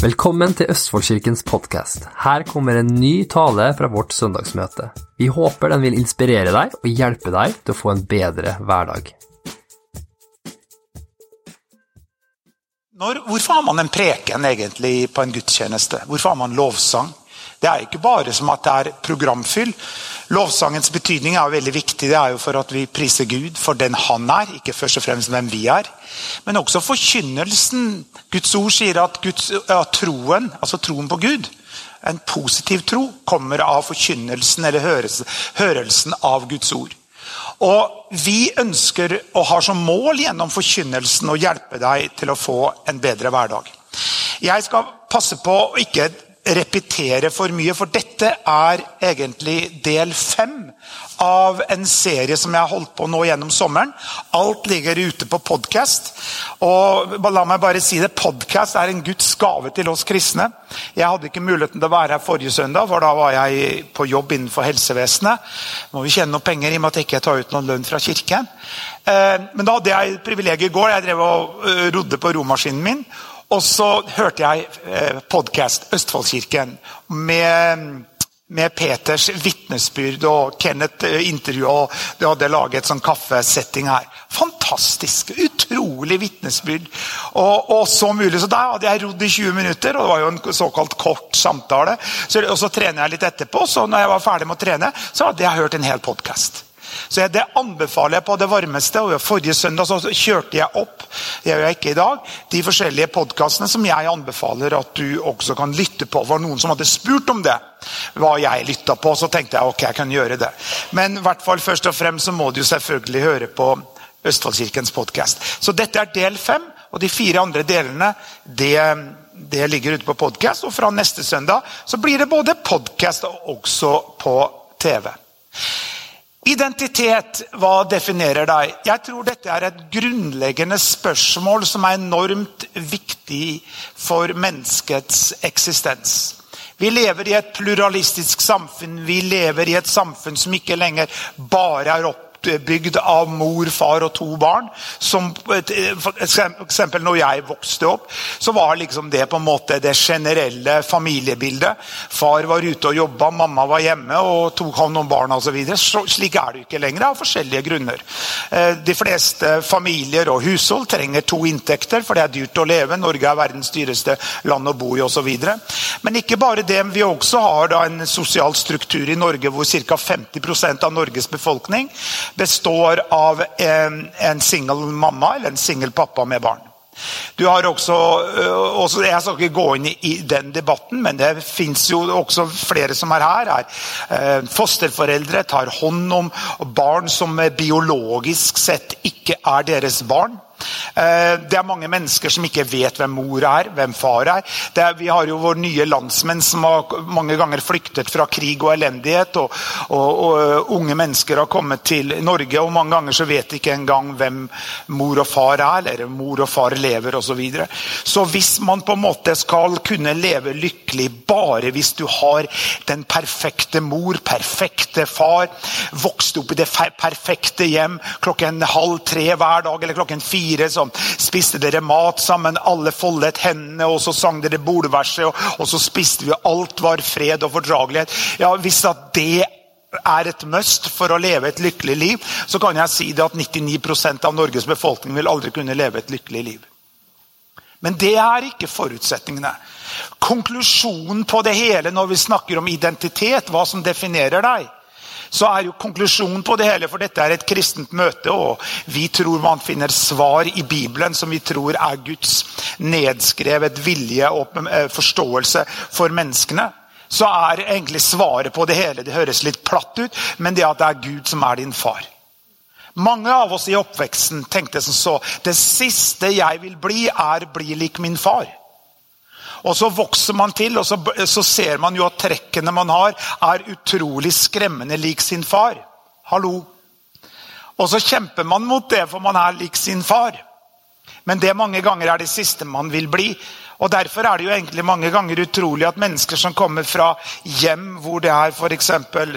Velkommen til Østfoldkirkens podkast. Her kommer en ny tale fra vårt søndagsmøte. Vi håper den vil inspirere deg og hjelpe deg til å få en bedre hverdag. Når, hvorfor har man en preken egentlig på en gudstjeneste? Hvorfor har man lovsang? Det er ikke bare som at det er programfyll. Lovsangens betydning er jo veldig viktig. Det er jo for at vi priser Gud for den han er, ikke først og fremst hvem vi er. Men også forkynnelsen. Guds ord sier at Guds, ja, troen, altså troen på Gud, en positiv tro, kommer av forkynnelsen eller hørelsen av Guds ord. Og Vi ønsker og har som mål gjennom forkynnelsen å hjelpe deg til å få en bedre hverdag. Jeg skal passe på å ikke repetere for mye, for dette er egentlig del fem av en serie som jeg har holdt på nå gjennom sommeren. Alt ligger ute på podkast. Og la meg bare si det, podkast er en Guds gave til oss kristne. Jeg hadde ikke muligheten til å være her forrige søndag, for da var jeg på jobb innenfor helsevesenet. Må vi tjene noen penger i og med at jeg ikke tar ut noen lønn fra kirken. Eh, men da hadde jeg privilegiet i går. Jeg drev og eh, rodde på romaskinen min. Og så hørte jeg eh, podkast Østfoldkirken med, med Peters vitnesbyrd og Kenneth eh, intervju. og De hadde laget sånn kaffesetting her. Fantastisk! Utrolig vitnesbyrd. Og, og, så mulig. Så da hadde jeg rodd i 20 minutter, og det var jo en såkalt kort samtale. Så, og så trener jeg litt etterpå. Så når jeg var ferdig med å trene, så hadde jeg hørt en hel podkast. Så Det anbefaler jeg på det varmeste. og Forrige søndag så kjørte jeg opp det gjør jeg ikke i dag, de forskjellige podkastene som jeg anbefaler at du også kan lytte på. Det var noen som hadde spurt om det, hva jeg lytta på. Så tenkte jeg ok, jeg kan gjøre det. Men i hvert fall først og fremst så må du selvfølgelig høre på Østfoldkirkens podkast. Så dette er del fem. Og de fire andre delene det, det ligger ute på podkast. Og fra neste søndag så blir det både podkast og også på TV. Identitet, hva definerer deg? Jeg tror dette er et grunnleggende spørsmål som er enormt viktig for menneskets eksistens. Vi lever i et pluralistisk samfunn. Vi lever i et samfunn som ikke lenger bare er opp oppbygd av mor, far og to barn. Som for eksempel når jeg vokste opp, så var liksom det på en måte det generelle familiebildet. Far var ute og jobba, mamma var hjemme og tok hånd om barna osv. Slik er det ikke lenger av forskjellige grunner. Eh, de fleste familier og hushold trenger to inntekter, for det er dyrt å leve. Norge er verdens dyreste land å bo i osv. Men ikke bare det. Vi også har en sosial struktur i Norge hvor ca. 50% av Norges befolkning består av en, en singel mamma eller en singel pappa med barn. Du har også, øh, også, Jeg skal ikke gå inn i, den debatten, men det fins jo også flere som er her. er eh, Fosterforeldre tar hånd om barn som biologisk sett ikke er deres barn. Eh, det er mange mennesker som ikke vet hvem mor er, hvem far er. er vi har jo våre nye landsmenn som har mange ganger flyktet fra krig og elendighet. Og, og, og, unge mennesker har kommet til Norge, og mange ganger så vet de ikke engang hvem mor og far er, eller mor og far lever osv. Så, videre. så hvis man på en måte skal kunne leve lykkelig bare hvis du har den perfekte mor, perfekte far, vokste opp i det perfekte hjem klokken halv tre hver dag eller klokken fire fire som spiste dere mat sammen, alle foldet hendene, og så sang dere bordverset, og, og så spiste vi, alt var fred og fordragelighet. Ja, Hvis at det er et must for å leve et lykkelig liv, så kan jeg si det at 99% av Norges befolkning vil aldri kunne leve et lykkelig liv. Men det er ikke forutsetningene. Konklusjonen på det hele når vi snakker om identitet, hva som definerer deg, så er jo konklusjonen på det hele, for dette er et kristent møte, og vi tror man finner svar i Bibelen som vi tror er Guds nedskrevet vilje og eh, forståelse for menneskene. Så er egentlig svaret på det hele Det høres litt platt ut, men det at det er Gud som er din far. Mange av oss i oppveksten tenkte som så Det siste jeg vil bli, er bli lik min far. Og så vokser man til, og så, så, ser man jo at trekkene man har, er utrolig skremmende lik sin far. Hallo. Og så kjemper man mot det, for man er lik sin far. Men det mange ganger er det siste man vil bli. Og Derfor er det jo egentlig mange ganger utrolig at mennesker som kommer fra hjem hvor det er f.eks.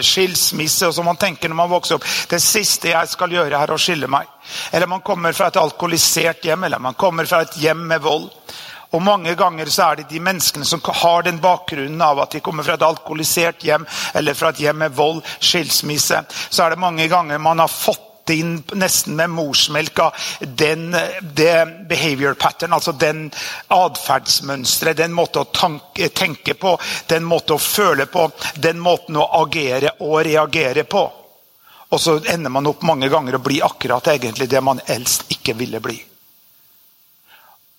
skilsmisse, og som man tenker når man vokser opp Det siste jeg skal gjøre, er å skille meg. Eller man kommer fra et alkoholisert hjem, eller man kommer fra et hjem med vold. Og mange ganger så er det de menneskene som har den bakgrunnen av at de kommer fra et alkoholisert hjem eller fra et hjem med vold, skilsmisse. Så er det mange ganger man har fått inn nesten med morsmelka den, det behavior pattern, altså den atferdsmønsteret, den måten å tanke, tenke på, den måten å føle på, den måten å agere og reagere på. Og så ender man opp mange ganger å bli akkurat egentlig det man helst ikke ville bli.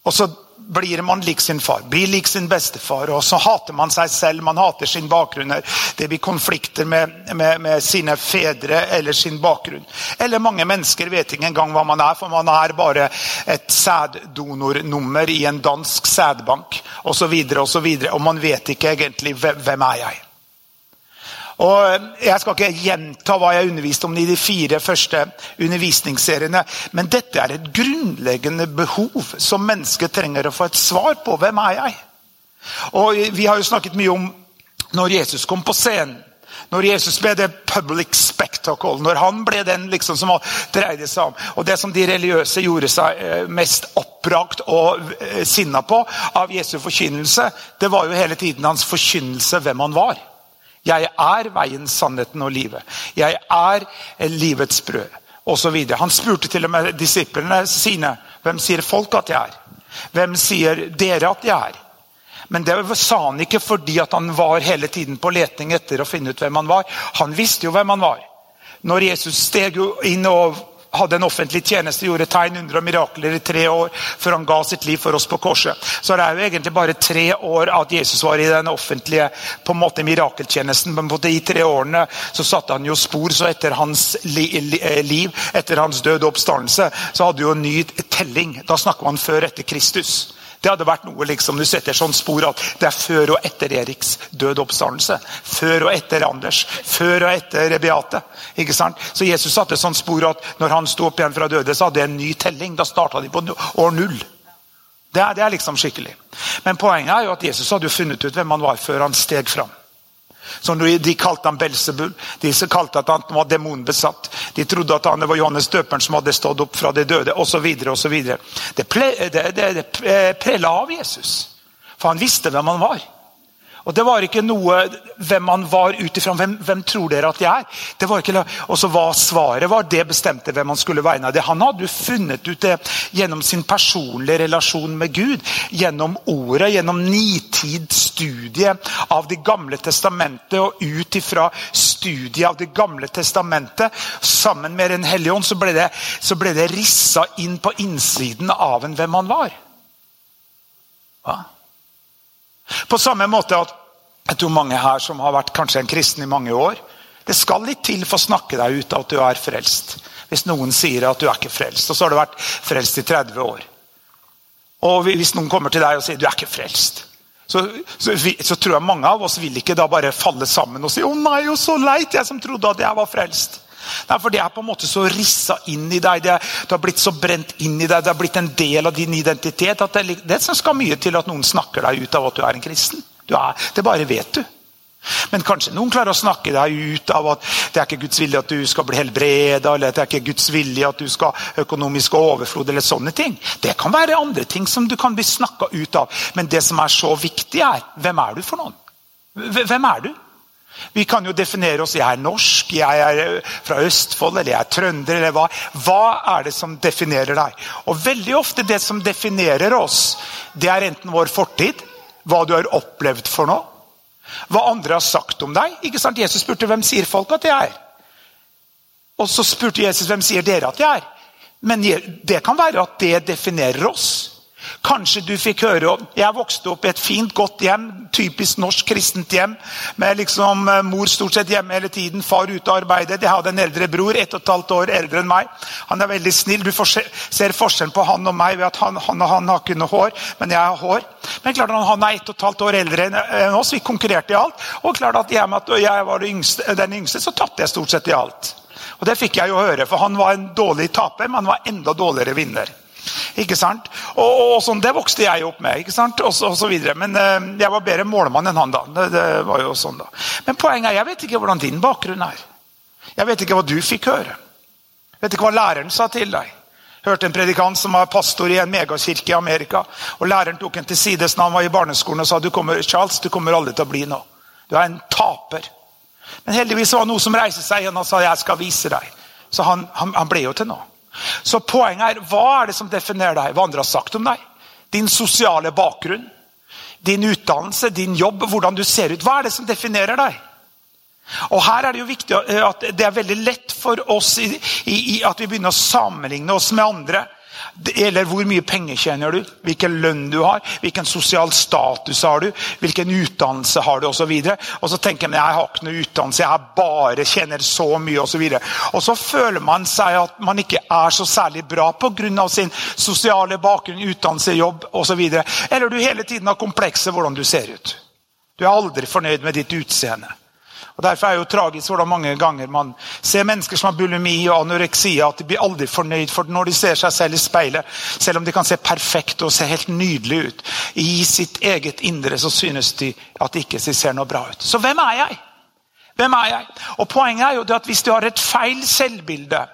Og så blir man lik sin far, blir lik sin bestefar. Og så hater man seg selv, man hater sin bakgrunn. Det blir konflikter med, med, med, sine fedre eller sin bakgrunn. Eller mange mennesker vet ikke engang hva man er, for man er bare et sæddonornummer i en dansk sædbank osv. Og, så videre, og, så og man vet ikke egentlig hvem er jeg og Jeg skal ikke gjenta hva jeg underviste om i de fire første undervisningsseriene, men dette er et grunnleggende behov som mennesket trenger å få et svar på. Hvem er jeg? Og Vi har jo snakket mye om når Jesus kom på scenen. Når Jesus ble det public spectacle, når han ble den liksom som dreide seg om. Og Det som de religiøse gjorde seg eh, mest oppbrakt og eh, sinna på av Jesu forkynnelse, det var jo hele tiden hans forkynnelse hvem han var. Jeg er veien, sannheten og livet. Jeg er livets brød. Og videre. Han spurte til og med disiplene sine hvem sier folk at jeg er. Hvem sier dere at jeg er? Men det sa han ikke fordi han var hele tiden på leting etter å finne ut hvem han var. Han visste jo hvem han var. Når Jesus steg inn og hadde en offentlig tjeneste, gjorde tegn, under og mirakler i tre år før han ga sitt liv for oss på korset. Så det er jo egentlig bare tre år at Jesus var i den offentlige på en måte mirakeltjenesten. Men på de tre årene så satte han jo spor, så etter hans li liv, etter hans død og oppstandelse, så hadde jo en ny telling. Da snakker man før etter Kristus. Det hadde vært noe liksom, du setter sånn spor at det er før og etter Eriks død oppstandelse. Før og etter Anders. Før og etter Beate. Ikke sant? Så Jesus satte sånn spor at når han sto opp igjen fra døde, så hadde det en ny telling. Da starta de på år null. Det er, det er liksom skikkelig. Men poenget er jo at Jesus hadde jo funnet ut hvem han var før han steg fram. Som de kalte han Belsebul. De som kalte at han var demonbesatt. De trodde at han var Johannes døperen som hadde stått opp fra de døde osv. Det, ple, det, det, det prella av Jesus. For han visste hvem han var. Og Det var ikke noe hvem han var ut ifra. Hvem, hvem, tror dere at jeg er? Det var ikke, også hva svaret var, det bestemte hvem han skulle vegne av. det. Han hadde jo funnet ut det gjennom sin personlige relasjon med Gud. Gjennom ordet, gjennom nitid studie av Det gamle testamentet. Og ut ifra studiet av Det gamle testamentet, sammen med Den hellige ånd, så ble det, så ble det rissa inn på innsiden av en hvem han var. Hva? På samme måte at jeg tror mange her som har vært kanskje en kristen i mange år Det skal litt til for å snakke deg ut av at du er frelst. Hvis noen sier at du er ikke frelst, og så har du vært frelst i 30 år. Og hvis noen kommer til deg og sier du er ikke frelst, så, så, så tror jeg mange av oss vil ikke da bare falle sammen og si 'Å nei, jo så leit, jeg som trodde at jeg var frelst'. Nei, for Det er på en måte så rissa inn i deg, det, det har blitt så brent inn i deg, det har blitt en del av din identitet. at Det, det skal mye til at noen snakker deg ut av at du er en kristen. Er, det bare vet du. Men kanskje noen klarer å snakke deg ut av at det er ikke Guds vilje at du skal bli helbreda, eller at det er ikke Guds vilje at du skal ha økonomisk overflod, eller sånne ting. Det kan være andre ting som du kan bli snakka ut av. Men det som er så viktig, er hvem er du for noen? Hvem er du? Vi kan jo definere oss. Jeg er norsk, jeg er eh, fra Østfold eller jeg er trønder. eller Hva Hva er det som definerer deg? Og Veldig ofte det som definerer oss, det er enten vår fortid, hva du har opplevd for noe, hva andre har sagt om deg. Ikke sant? Jesus spurte hvem sier folk at jeg er. Og så spurte Jesus hvem sier dere at jeg er. Men det kan være at det definerer oss. Kanskje du fikk høre om Jeg vokste opp i et fint, godt hjem. Typisk norsk kristent hjem. Med liksom eh, mor stort sett hjemme hele tiden, far ute og arbeidet. Jeg hadde en eldre bror, ett og et halvt år eldre enn meg. Han er veldig snill. Du ser forskjellen på han og meg ved at han, han, han har ikke noe hår, men jeg har hår. Men klart at han er ett og et halvt år eldre enn oss. Vi konkurrerte i alt. Og klart at jeg, at jeg var den yngste, så tapte jeg stort sett i alt. Og Det fikk jeg jo høre, for han var en dårlig taper, men han var enda dårligere vinner. Ikke sant? Og, og, sånn, Det vokste jeg opp med. ikke sant? Og og så videre. Men eh, jeg var bedre målmann enn han da. Det, det, var jo sånn da. Men poenget er, jeg vet ikke hvordan din bakgrunn er. Jeg vet ikke hva du fikk høre. Jeg vet ikke hva læreren sa til deg. Hørte en predikant som var pastor i en megakirke i Amerika. og Læreren tok en til sides når han var i barneskolen og sa du kommer, Charles, du kommer aldri til å bli noe. Du er en taper. Men heldigvis var det noe som reiste seg igjen og sa jeg skal vise deg. Så han, han, han ble jo til noe. Så poenget er, hva er det som definerer deg? Hva andre har sagt om deg? Din sosiale bakgrunn? Din utdannelse? Din jobb? Hvordan du ser ut? Hva er det som definerer deg? Og her er Det jo viktig at det er veldig lett for oss i, i, i at vi begynner å sammenligne oss med andre. Eller hvor mye penger tjener du, hvilken lønn du har, hvilken sosial status har du, hvilken utdannelse har du osv. Og, og så tenker man jeg har ikke noe utdannelse, jeg bare tjener så mye. Og, så og så føler man seg at man ikke er så særlig bra pga. sin sosiale bakgrunn, utdannelse, jobb osv. Eller du hele tiden har komplekser hvordan du ser ut. Du er aldri fornøyd med ditt utseende. Og Derfor er det jo tragisk hvordan mange ganger man ser mennesker som har bulimi og anoreksi, at de blir aldri fornøyd. For når de ser seg selv i speilet, selv om de kan se perfekte og se helt nydelige ut, i sitt eget indre så synes de at de ikke ser noe bra ut. Så hvem er jeg? Hvem er jeg? Og Poenget er jo at hvis du har et feil selvbilde,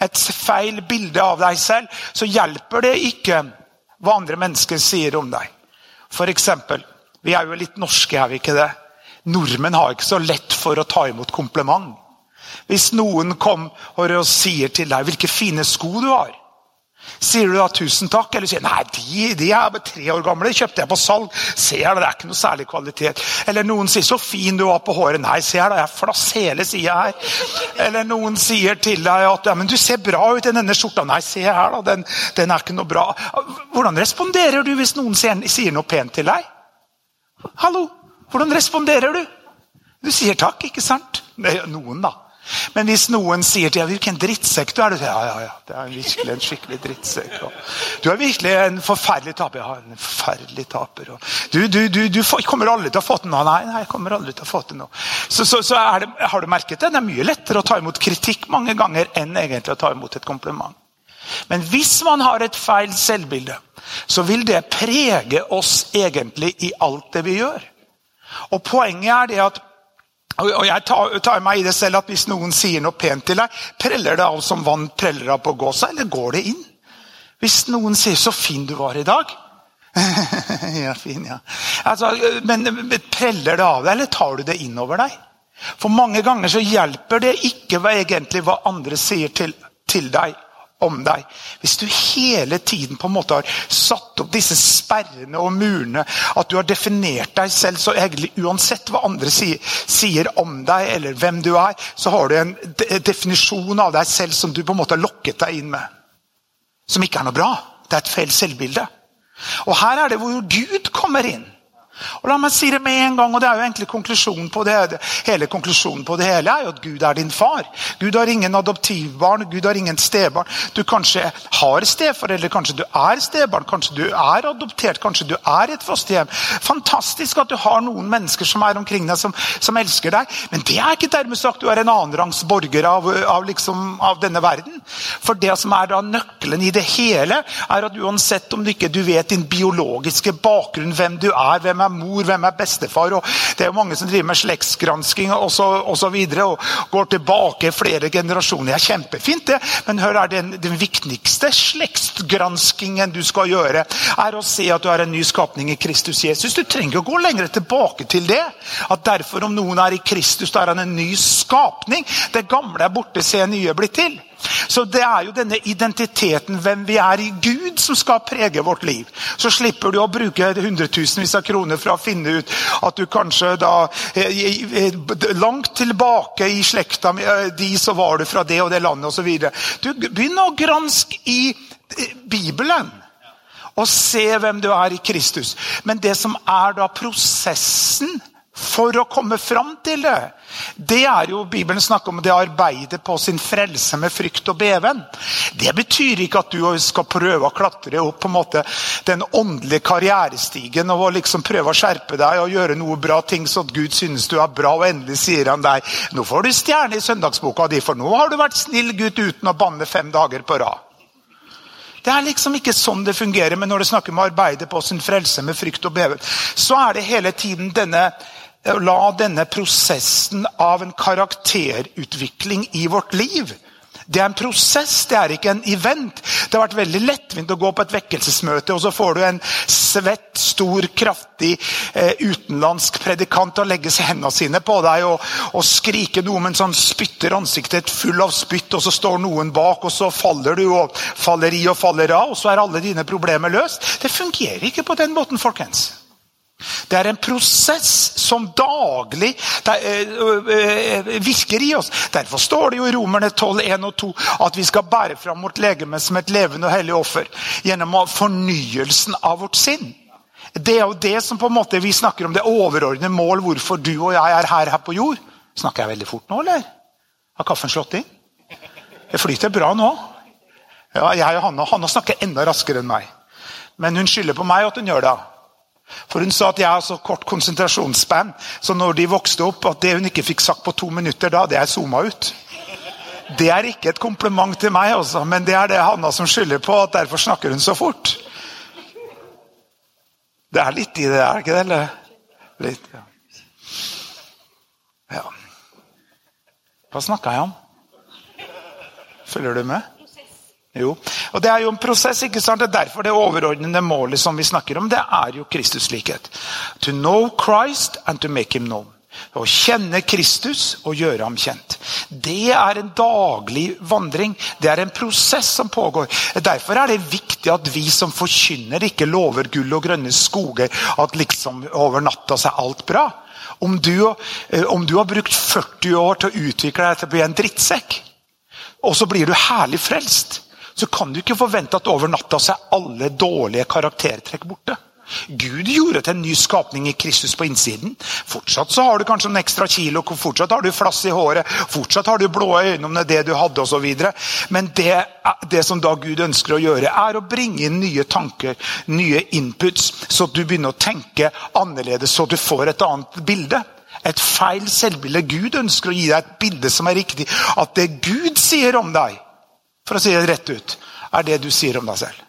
et feil bilde av deg selv, så hjelper det ikke hva andre mennesker sier om deg. For eksempel, vi er jo litt norske, er vi ikke det? Nordmenn har ikke så lett for å ta imot kompliment. Hvis noen kommer og sier til deg 'hvilke fine sko du har', sier du da 'tusen takk'? Eller sier nei, de, de er bare tre år gamle, kjøpte jeg på salg. Ser her, det er ikke noe særlig kvalitet. Eller noen sier 'så fin du var på håret'. Nei, ser da, jeg flass hele sida her. Eller noen sier til deg at ja, men 'du ser bra ut i denne skjorta'. Nei, se her, da, den, den er ikke noe bra. Hvordan responderer du hvis noen sier, sier noe pent til deg? Hallo? Hvordan responderer du? Du sier takk, ikke sant? Noen, da. Men hvis noen sier til deg 'hvilken drittsekk du er', du sier ja, ja, ja, det er virkelig en skikkelig drittsekk. Du er virkelig en forferdelig taper. Ja, en forferdelig taper. Du, du, du, du, kommer aldri til å få til noe. Nei, nei, jeg kommer aldri til å få til noe. Så, så, så det, har du merket det? Det er mye lettere å ta imot kritikk mange ganger enn egentlig å ta imot et kompliment. Men hvis man har et feil selvbilde, så vil det prege oss egentlig i alt det vi gjør. Og Poenget er det at og Jeg tar, meg i det selv at hvis noen sier noe pent til deg, preller det av som vann preller av på gåsa, eller går det inn? Hvis noen sier 'så fin du var i dag' Ja, fin, ja. Altså, men preller det av deg, eller tar du det inn over deg? For mange ganger så hjelper det ikke hva egentlig hva andre sier til, til deg om deg. Hvis du hele tiden på en måte har satt opp disse sperrene og murene, at du har definert deg selv så egentlig uansett hva andre sier, sier om deg, eller hvem du er, så har du en definisjon av deg selv som du på en måte har lokket deg inn med. Som ikke er noe bra. Det er et feil selvbilde. Og her er det hvor Gud kommer inn. Og la meg si det med en gang, og det er jo egentlig konklusjonen på det, hele konklusjonen på det hele er jo at Gud er din far. Gud har ingen adoptivbarn, Gud har ingen stebarn. Du kanskje har steforeldre, kanskje du er stebarn, kanskje du er adoptert, kanskje du er et fosterhjem. Fantastisk at du har noen mennesker som er omkring deg, som, som elsker deg. Men det er ikke dermed sagt du er en annenrangs borger av, av, liksom, av, denne verden. For det som er da nøkkelen i det hele, er at uansett om du ikke du vet din biologiske bakgrunn, hvem du er, hvem er er mor, hvem er bestefar? og Det er jo mange som driver med slektsgransking og, så, og, så videre, og går tilbake flere generasjoner. Det er kjempefint, det, men hør her, den, den viktigste slektsgranskingen du skal gjøre, er å se at du er en ny skapning i Kristus Jesus. Du trenger å gå lenger tilbake til det. At derfor, om noen er i Kristus, da er han en ny skapning. Det gamle er borte, se nye blir til. Så Det er jo denne identiteten, hvem vi er i Gud, som skal prege vårt liv. Så slipper du å bruke hundretusenvis av kroner for å finne ut at du kanskje da eh, Langt tilbake i slekta eh, de så var du fra det og det landet osv. Begynner å granske i eh, Bibelen og se hvem du er i Kristus. Men det som er da prosessen for å komme fram til det. Det er jo Bibelen snakker om det arbeidet på sin frelse med frykt og beven. Det betyr ikke at du skal prøve å klatre opp på en måte den åndelige karrierestigen og liksom prøve å skjerpe deg og gjøre noe bra ting så at Gud synes du er bra, og endelig sier han deg nå får du stjerne i søndagsboka di, for nå har du vært snill gutt uten å banne fem dager på rad. Det er liksom ikke sånn det fungerer, men når det snakker om å arbeide på sin frelse med frykt og beven, så er det hele tiden denne La denne prosessen av en karakterutvikling i vårt liv Det er en prosess, det er ikke en event. Det har vært veldig lettvint å gå på et vekkelsesmøte, og så får du en svett, stor, kraftig eh, utenlandsk predikant og legge hendene sine på deg og, og skrike noe mens han spytter ansiktet full av spytt, og så står noen bak, og så faller du og faller i og faller av, og så er alle dine problemer løst. Det fungerer ikke på den måten, folkens. Det er en prosess som daglig virker i oss. Derfor står det jo i Romerne 12, 1 og 2 at vi skal bære fram vårt legeme som et levende og hellig offer gjennom fornyelsen av vårt sinn. Det er jo det som på en måte vi snakker om, det overordnede mål hvorfor du og jeg er her, her på jord. Snakker jeg veldig fort nå, eller? Har kaffen slått inn? Det flyter bra nå. Ja, jeg og Hanna, Hanna snakker enda raskere enn meg. Men hun skylder på meg at hun gjør det. For Hun sa at jeg har så kort konsentrasjonsspenn, så når de vokste opp, at det hun ikke fikk sagt på to minutter da, det er zooma ut. Det er ikke et kompliment til meg, også, men det er det Hanna som skylder på. at Derfor snakker hun så fort. Det er litt i det, er det ikke det? Eller? Litt, ja. ja. Hva snakka jeg om? Følger du med? Jo, og Det er jo en prosess. ikke sant? Det er derfor det overordnede målet som vi snakker om, det er jo Kristuslikhet. To know Christ and to make him known. Å kjenne Kristus og gjøre ham kjent. Det er en daglig vandring. Det er en prosess som pågår. Derfor er det viktig at vi som forkynner, ikke lover gull og grønne skoger. At liksom over natta er alt bra. Om du, eh, om du har brukt 40 år til å utvikle deg til å bli en drittsekk, og så blir du herlig frelst så kan du ikke forvente at over natta så er alle dårlige karaktertrekk borte. Gud gjorde til en ny skapning i Kristus på innsiden. Fortsatt så har du kanskje en ekstra kilo, fortsatt har du flass i håret, fortsatt har du blå øyne om det du hadde osv. Men det, det, som da Gud ønsker å gjøre, er å bringe inn nye tanker, nye inputs, så du begynner å tenke annerledes, så du får et annet bilde. Et feil selvbilde. Gud ønsker å gi deg et bilde som er riktig. At det Gud sier om deg, for å si det rett ut, er det du sier om deg selv.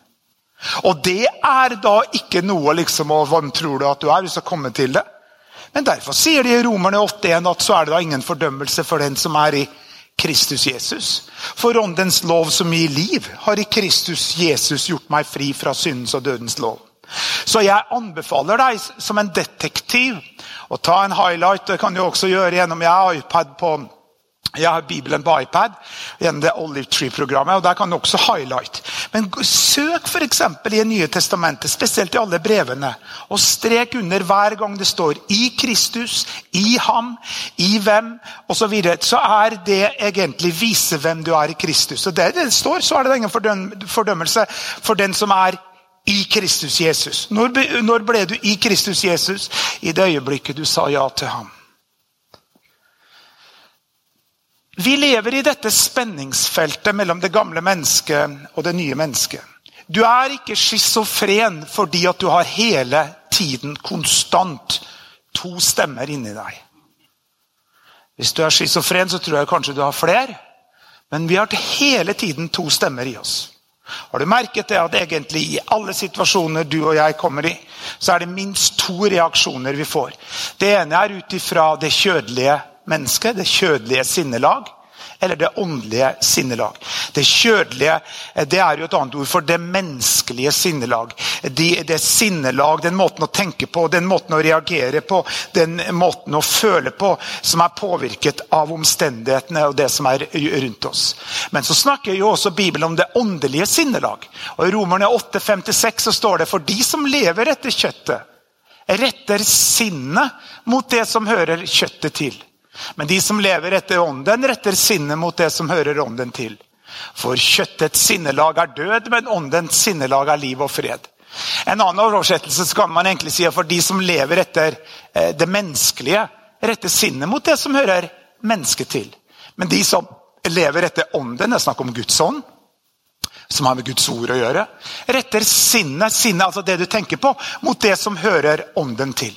Og det er da ikke noe liksom, og Hvem tror du at du er? hvis du har kommet til det. Men derfor sier de i Romerne 8.1 at så er det da ingen fordømmelse for den som er i Kristus Jesus. For åndens lov som gir liv, har i Kristus Jesus gjort meg fri fra syndens og dødens lov. Så jeg anbefaler deg som en detektiv å ta en highlight. Det kan du også gjøre gjennom jeg har iPad på jeg har Bibelen på iPad gjennom det Olive Tree-programmet. og Der kan du også highlight. Men søk f.eks. i nye testamentet, spesielt i alle brevene. Og strek under hver gang det står 'i Kristus', 'i ham', 'i hvem' osv. Så, videre, så er det egentlig vise hvem du er i Kristus. Og det det står, så er det ingen fordømmelse for den som er i Kristus Jesus. Når ble du i Kristus Jesus? I det øyeblikket du sa ja til ham. Vi lever i dette spenningsfeltet mellom det gamle mennesket og det nye mennesket. Du er ikke schizofren fordi at du har hele tiden konstant to stemmer inni deg. Hvis du er schizofren, så tror jeg kanskje du har flere. Men vi har hele tiden to stemmer i oss. Har du merket det at egentlig i alle situasjoner du og jeg kommer i, så er det minst to reaksjoner vi får. Det ene er ut ifra det kjødelige mennesket, det kjødelige sinnelag, eller det åndelige sinnelag. Det kjødelige det er jo et annet ord for det menneskelige sinnelag. Det, det sinnelag, den måten å tenke på, den måten å reagere på, den måten å føle på, som er påvirket av omstendighetene og det som er rundt oss. Men så snakker jo også Bibelen om det åndelige sinnelag. Og I Romerne 8,56 så står det for de som lever etter kjøttet, retter sinnet mot det som hører kjøttet til. Men de som lever etter ånden, retter sinnet mot det som hører ånden til. For kjøttets sinnelag er død, men åndens sinnelag er liv og fred. En annen oversettelse kan man egentlig si for de som lever etter eh, det menneskelige, retter sinnet mot det som hører mennesket til. Men de som lever etter ånden, det er snakk om Guds ånd, som har med Guds ord å gjøre, retter sinnet, sinnet altså det du tenker på, mot det som hører ånden til.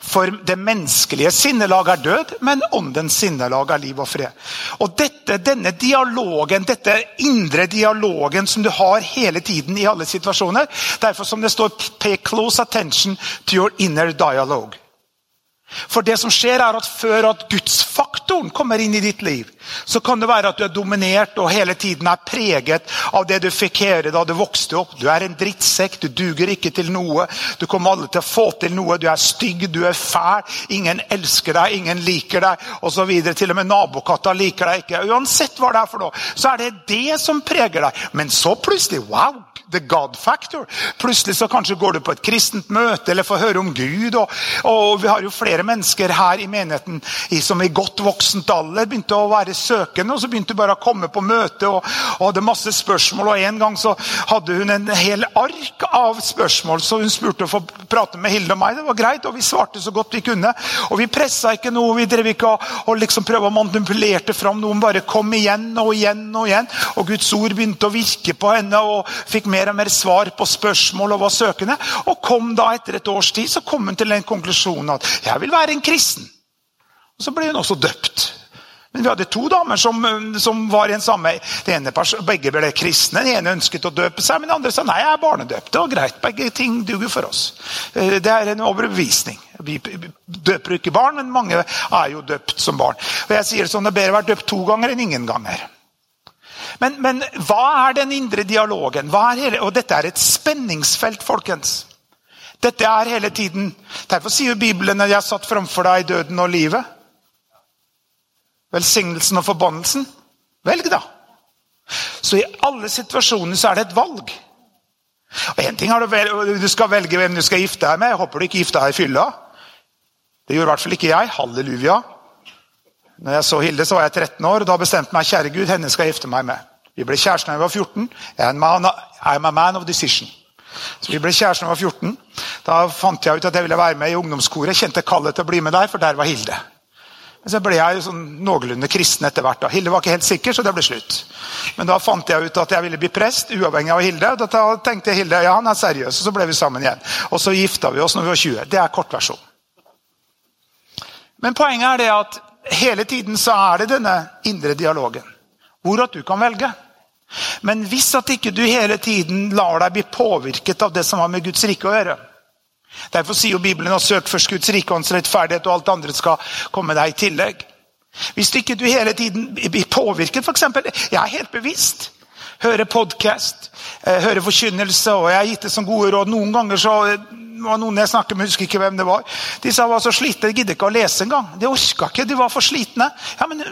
For det menneskelige sinnelag er død, men åndens sinnelag er liv og fred. Og dette, Denne dialogen, dette indre dialogen som du har hele tiden i alle situasjoner Derfor som det står 'pay close attention to your inner dialogue'. For det som skjer er at Før at gudsfaktoren kommer inn i ditt liv, så kan det være at du er dominert og hele tiden er preget av det du fikk høre da du vokste opp. Du er en drittsekk, du duger ikke til noe. Du kommer aldri til å få til noe. Du er stygg, du er fæl. Ingen elsker deg, ingen liker deg osv. Til og med nabokatta liker deg ikke. Uansett hva det er for noe, så er det det som preger deg. Men så plutselig wow! The God factor. Plutselig så kanskje går du på et kristent møte eller får høre om Gud. Og, og Vi har jo flere mennesker her i menigheten som i godt voksent alder begynte å være søkende. og Så begynte hun bare å komme på møte og, og hadde masse spørsmål. og En gang så hadde hun en hel ark av spørsmål, så hun spurte å få prate med Hilde og meg. Det var greit, og vi svarte så godt vi kunne. Og Vi pressa ikke noe, vi drev ikke og, og liksom prøvde å manipulere fram noen. Bare kom igjen og igjen og igjen. Og Guds ord begynte å virke på henne og fikk mer og mer svar på spørsmål og var søkende. Og kom da etter et års tid så kom hun til den konklusjonen at jeg vil være en kristen. Og Så ble hun også døpt. Men vi hadde to damer som, som var i en samme ene Begge ble kristne. Den ene ønsket å døpe seg, men den andre sa nei, jeg er barnedøpt. Det var greit, Begge ting duger for oss. Eh, det er en overbevisning. Vi døper ikke barn, men mange er jo døpt som barn. Og jeg sier sånn, Det er bedre å være døpt to ganger enn ingen ganger. Men, men, hva er den indre dialogen? Hele, og dette er et spenningsfelt, folkens. Dette er hele tiden Derfor sier Bibelen at 'jeg har satt framfor deg døden og livet'. Velsignelsen og forbannelsen. Velg, da. Så i alle situasjoner så er det et valg. Og en ting er du, du skal velge hvem du skal gifte deg med. Jeg håper du ikke gifter deg i fylla. Det gjorde i hvert fall ikke jeg. Halleluja. Når jeg så Hilde, så var jeg 13 år, og da bestemte meg kjære Gud, henne skal jeg gifte meg med. Vi ble kjærester da jeg var 14. I'm a man of decision. Så Vi ble kjærester da jeg var 14. Da fant jeg ut at jeg ville være med i ungdomskoret. Kjente kallet til å bli med der, for der var Hilde. Men så ble jeg sånn noenlunde kristen etter hvert. da. Hilde var ikke helt sikker, så det ble slutt. Men da fant jeg ut at jeg ville bli prest, uavhengig av Hilde. Da tenkte jeg Hilde ja, han er seriøs, og så ble vi sammen igjen. Og så gifta vi oss når vi var 20. Det er kortversjonen. Men poenget er det at hele tiden så er det denne indre dialogen, hvor at du kan velge. Men hvis at ikke du hele tiden lar deg bli påvirket av det som har med Guds rike å gjøre Derfor sier jo Bibelen å søk først Guds rike og hans rettferdighet, og alt andre skal komme deg i tillegg. Hvis ikke du hele tiden blir påvirket, f.eks. Jeg er helt bevisst. Hører podkast, hører forkynnelse, og jeg har gitt det som gode råd. Noen ganger så var noen jeg snakket med, husker ikke hvem det var. De sa var så slitne, de gidder ikke å lese engang. De orka ikke, de var for slitne. Ja, men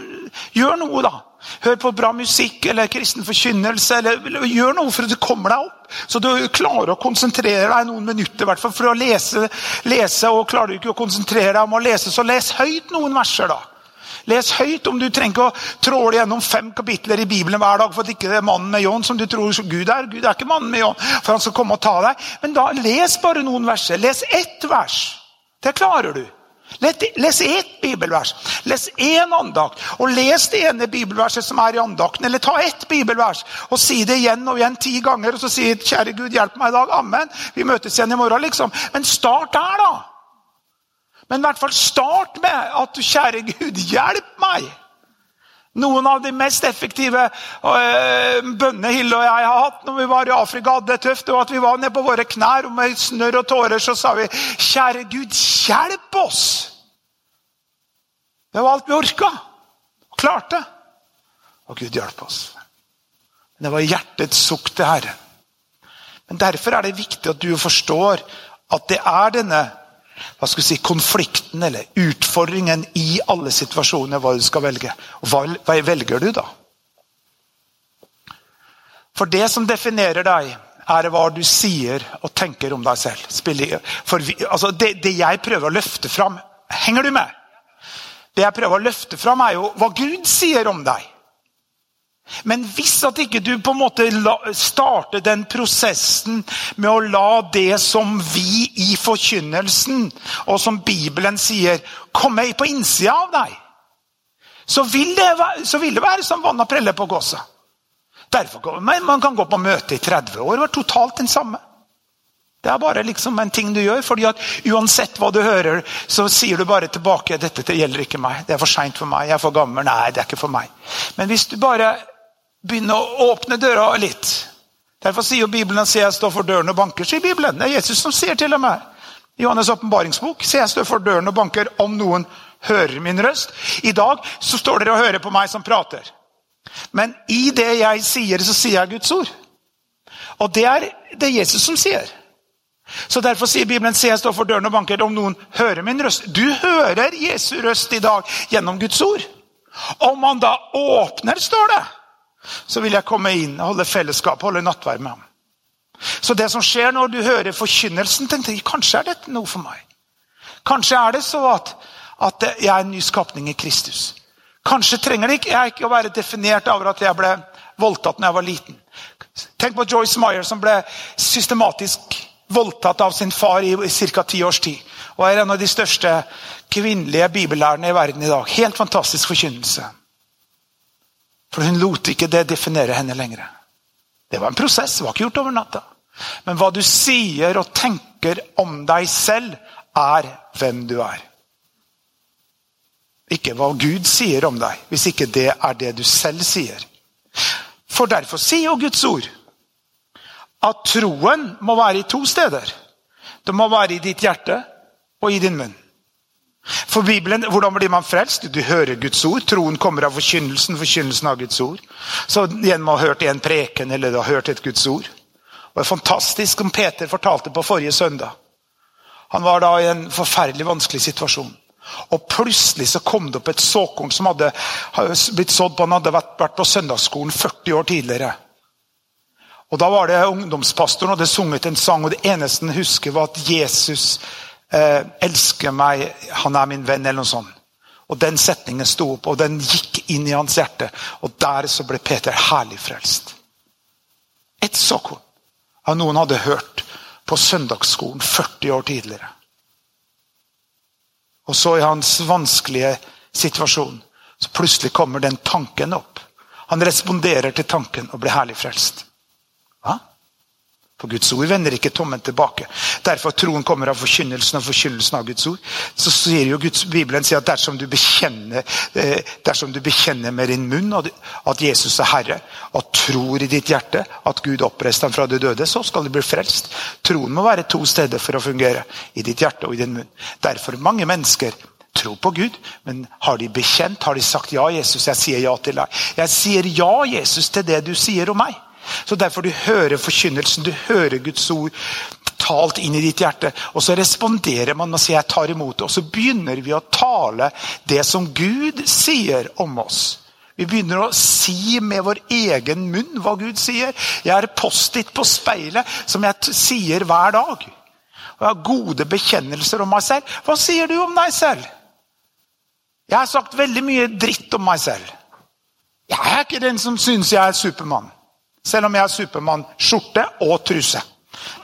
gjør noe, da. Hør på bra musikk eller kristen forkynnelse. eller, eller Gjør noe for at du kommer deg opp. Så du klarer å konsentrere deg noen minutter. hvert fall For å lese, lese, og klarer du ikke å konsentrere deg om å lese, så les høyt noen verser. da. Les høyt om du trenger å tråle gjennom fem kapitler i Bibelen hver dag for at ikke det er mannen med ljåen som du tror Gud er. Gud er ikke mannen med John for han skal komme og ta deg. Men da les bare noen verser. Les ett vers. Det klarer du. Les ett bibelvers. Les én andakt. Og les det ene bibelverset som er i andakten. Eller ta ett bibelvers og si det igjen og igjen ti ganger. Og så si 'Kjære Gud, hjelp meg i dag'. Amen. Vi møtes igjen i morgen, liksom. Men start der, da. Men i hvert fall start med at du, kjære Gud, hjelp meg! Noen av de mest effektive øh, bønnene Hille og jeg har hatt når vi var i Afrika, hadde det tøft, og at vi var nede på våre knær og med snørr og tårer så sa vi, 'Kjære Gud, hjelp oss!' Det var alt vi orka og klarte. Og Gud hjalp oss. Det var hjertets sukk til Herren. Men Derfor er det viktig at du forstår at det er denne hva skal vi si, konflikten eller utfordringen i alle situasjoner hva du skal velge. Hva, hva velger du, da? For det som definerer deg, er hva du sier og tenker om deg selv. Vi, altså det, det, jeg prøver å løfte fram Henger du med? Det jeg prøver å løfte fram, er jo hva Gud sier om deg. Men hvis at ikke du på en måte starter den prosessen med å la det som vi i forkynnelsen, og som Bibelen sier, komme på innsida av deg, så vil, det, så vil det være som vann og preller på gåsa. Derfor, Man kan gå på møte i 30 år og være totalt den samme. Det er bare liksom en ting du gjør. fordi at Uansett hva du hører, så sier du bare tilbake dette gjelder ikke meg. Det er for seint for meg. Jeg er for gammel. Nei, det er ikke for meg. Men hvis du bare begynne å åpne døra litt. Derfor sier jo Bibelen at jeg står for døren og banker. sier Bibelen. Det er Jesus som sier til og med. I Johannes' åpenbaringsbok Se, jeg står for døren og banker om noen hører min røst. I dag så står dere og hører på meg som prater. Men i det jeg sier, så sier jeg Guds ord. Og det er det Jesus som sier. Så Derfor sier Bibelen se jeg står for døren og banker om noen hører min røst. Du hører Jesu røst i dag gjennom Guds ord. Om man da åpner, står det, så vil jeg komme inn og holde fellesskap, holde nattverd med ham. Så det som skjer når du hører forkynnelsen, tenkte jeg kanskje er dette noe for meg. Kanskje er det så at, at jeg er en ny skapning i Kristus. Kanskje trenger det ikke, jeg ikke å være definert over at jeg ble voldtatt da jeg var liten. Tenk på Joyce Meyer, som ble systematisk voldtatt av sin far i ca. ti års tid. Og er en av de største kvinnelige bibellærerne i verden i dag. Helt fantastisk forkynnelse. For hun lot ikke det definere henne lenger. Det var en prosess, det var ikke gjort over natta. Men hva du sier og tenker om deg selv, er hvem du er. Ikke hva Gud sier om deg, hvis ikke det er det du selv sier. For derfor sier jo Guds ord at troen må være i to steder. Det må være i ditt hjerte og i din munn. For Bibelen, Hvordan blir man frelst? Du hører Guds ord. Troen kommer av forkynnelsen, forkynnelsen av Guds ord. Så igjen å ha hørt en preken eller du har hørt et Guds ord. Og det er fantastisk som Peter fortalte på forrige søndag. Han var da i en forferdelig vanskelig situasjon. Og Plutselig så kom det opp et såkorn som hadde blitt sådd på han hadde vært på søndagsskolen 40 år tidligere. Og Da var det ungdomspastoren og hadde sunget en sang, og det eneste han husker, var at Jesus eh, elsker meg, han er min venn, eller noe sånt. Og Den setningen sto opp, og den gikk inn i hans hjerte. Og der så ble Peter herlig frelst. Et såkorn av noen hadde hørt på søndagsskolen 40 år tidligere. Og så i hans vanskelige situasjon så plutselig kommer den tanken opp. Han responderer til tanken og blir herlig frelst. For Guds ord vender ikke tommen tilbake. Derfor troen kommer av forkynnelsen og forkynnelsen av Guds ord. Så sier jo Guds, Bibelen sier at dersom du, bekjenner, eh, dersom du bekjenner med din munn at Jesus er Herre, og tror i ditt hjerte at Gud oppreiste ham fra de døde, så skal du bli frelst. Troen må være to steder for å fungere. I ditt hjerte og i din munn. Derfor mange mennesker tror på Gud, men har de bekjent? Har de sagt ja, Jesus, jeg sier ja til deg? Jeg sier ja, Jesus, til det du sier om meg. Så Derfor du hører forkynnelsen, du hører Guds ord talt inn i ditt hjerte. Og så responderer man og sier 'jeg tar imot det'. Og så begynner vi å tale det som Gud sier om oss. Vi begynner å si med vår egen munn hva Gud sier. Jeg har Post-It på speilet som jeg sier hver dag. Og jeg har gode bekjennelser om meg selv. Hva sier du om deg selv? Jeg har sagt veldig mye dritt om meg selv. Jeg er ikke den som syns jeg er Supermann. Selv om jeg har Supermann-skjorte og truse.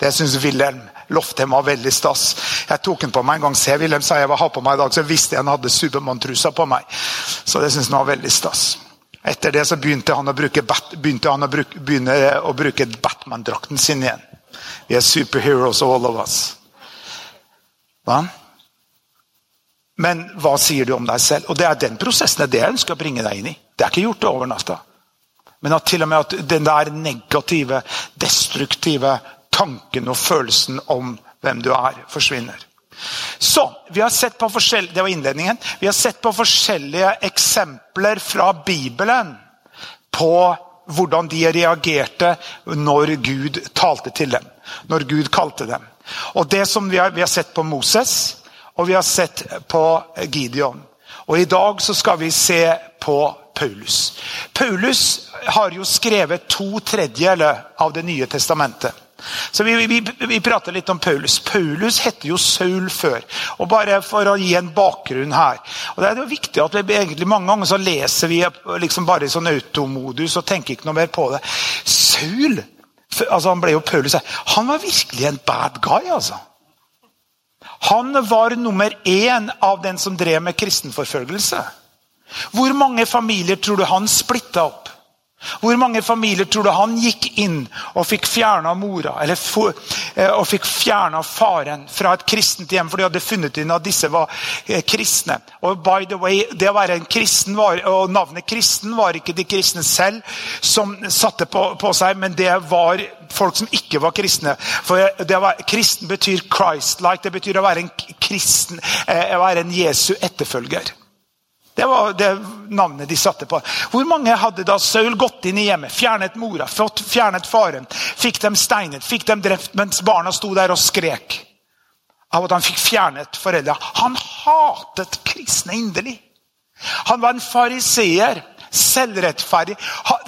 Det syns Wilhelm Loftheim var veldig stas. Jeg tok den på meg en gang. Se, Wilhelm sa jeg var ha på meg i dag, så visste jeg han hadde Supermann-trusa på meg. Så det syns han var veldig stas. Etter det så begynte han å bruke, å bruke, Batman-drakten sin igjen. Vi er superheroes, all of us. Hva? Men hva sier du om deg selv? Og Det er den prosessen jeg ønsker å bringe deg inn i. Det er ikke gjort over natta. Men at til og med at den der negative, destruktive tanken og følelsen om hvem du er, forsvinner. Så, vi har sett på Det var innledningen. Vi har sett på forskjellige eksempler fra Bibelen på hvordan de reagerte når Gud talte til dem. Når Gud kalte dem. Og det som Vi har, vi har sett på Moses, og vi har sett på Gideon. Og I dag så skal vi se på Paulus. Paulus har jo skrevet to tredjedeler av Det nye testamentet. Så vi, vi, vi, prater litt om Paulus. Paulus heter jo Saul før. og Bare for å gi en bakgrunn her. Og det er jo viktig at vi egentlig Mange ganger så leser vi liksom bare i sånn automodus og tenker ikke noe mer på det. Saul altså han ble jo Paulus, han var virkelig en bad guy. altså. Han var nummer én av den som drev med kristenforfølgelse. Hvor mange familier tror du han splitta opp? Hvor mange familier tror du han gikk inn og fikk fjerna mora eller for, eh, og fikk faren fra et kristent hjem? For de hadde funnet inn at disse var eh, kristne. Og by the way, det å være en kristen var, og Navnet kristen var ikke de kristne selv som satte på, på seg, men det var folk som ikke var kristne. For var, Kristen betyr Christ-like. Det betyr å være en kristen, eh, å være en Jesu etterfølger. Det var det navnet de satte på. Hvor mange hadde da Saul gått inn i hjemmet, fjernet mora, fått fjernet faren, fikk dem steinet, fikk dem drept mens barna sto der og skrek av at han fikk fjernet foreldra? Han hatet kristne inderlig. Han var en fariseer, selvrettferdig.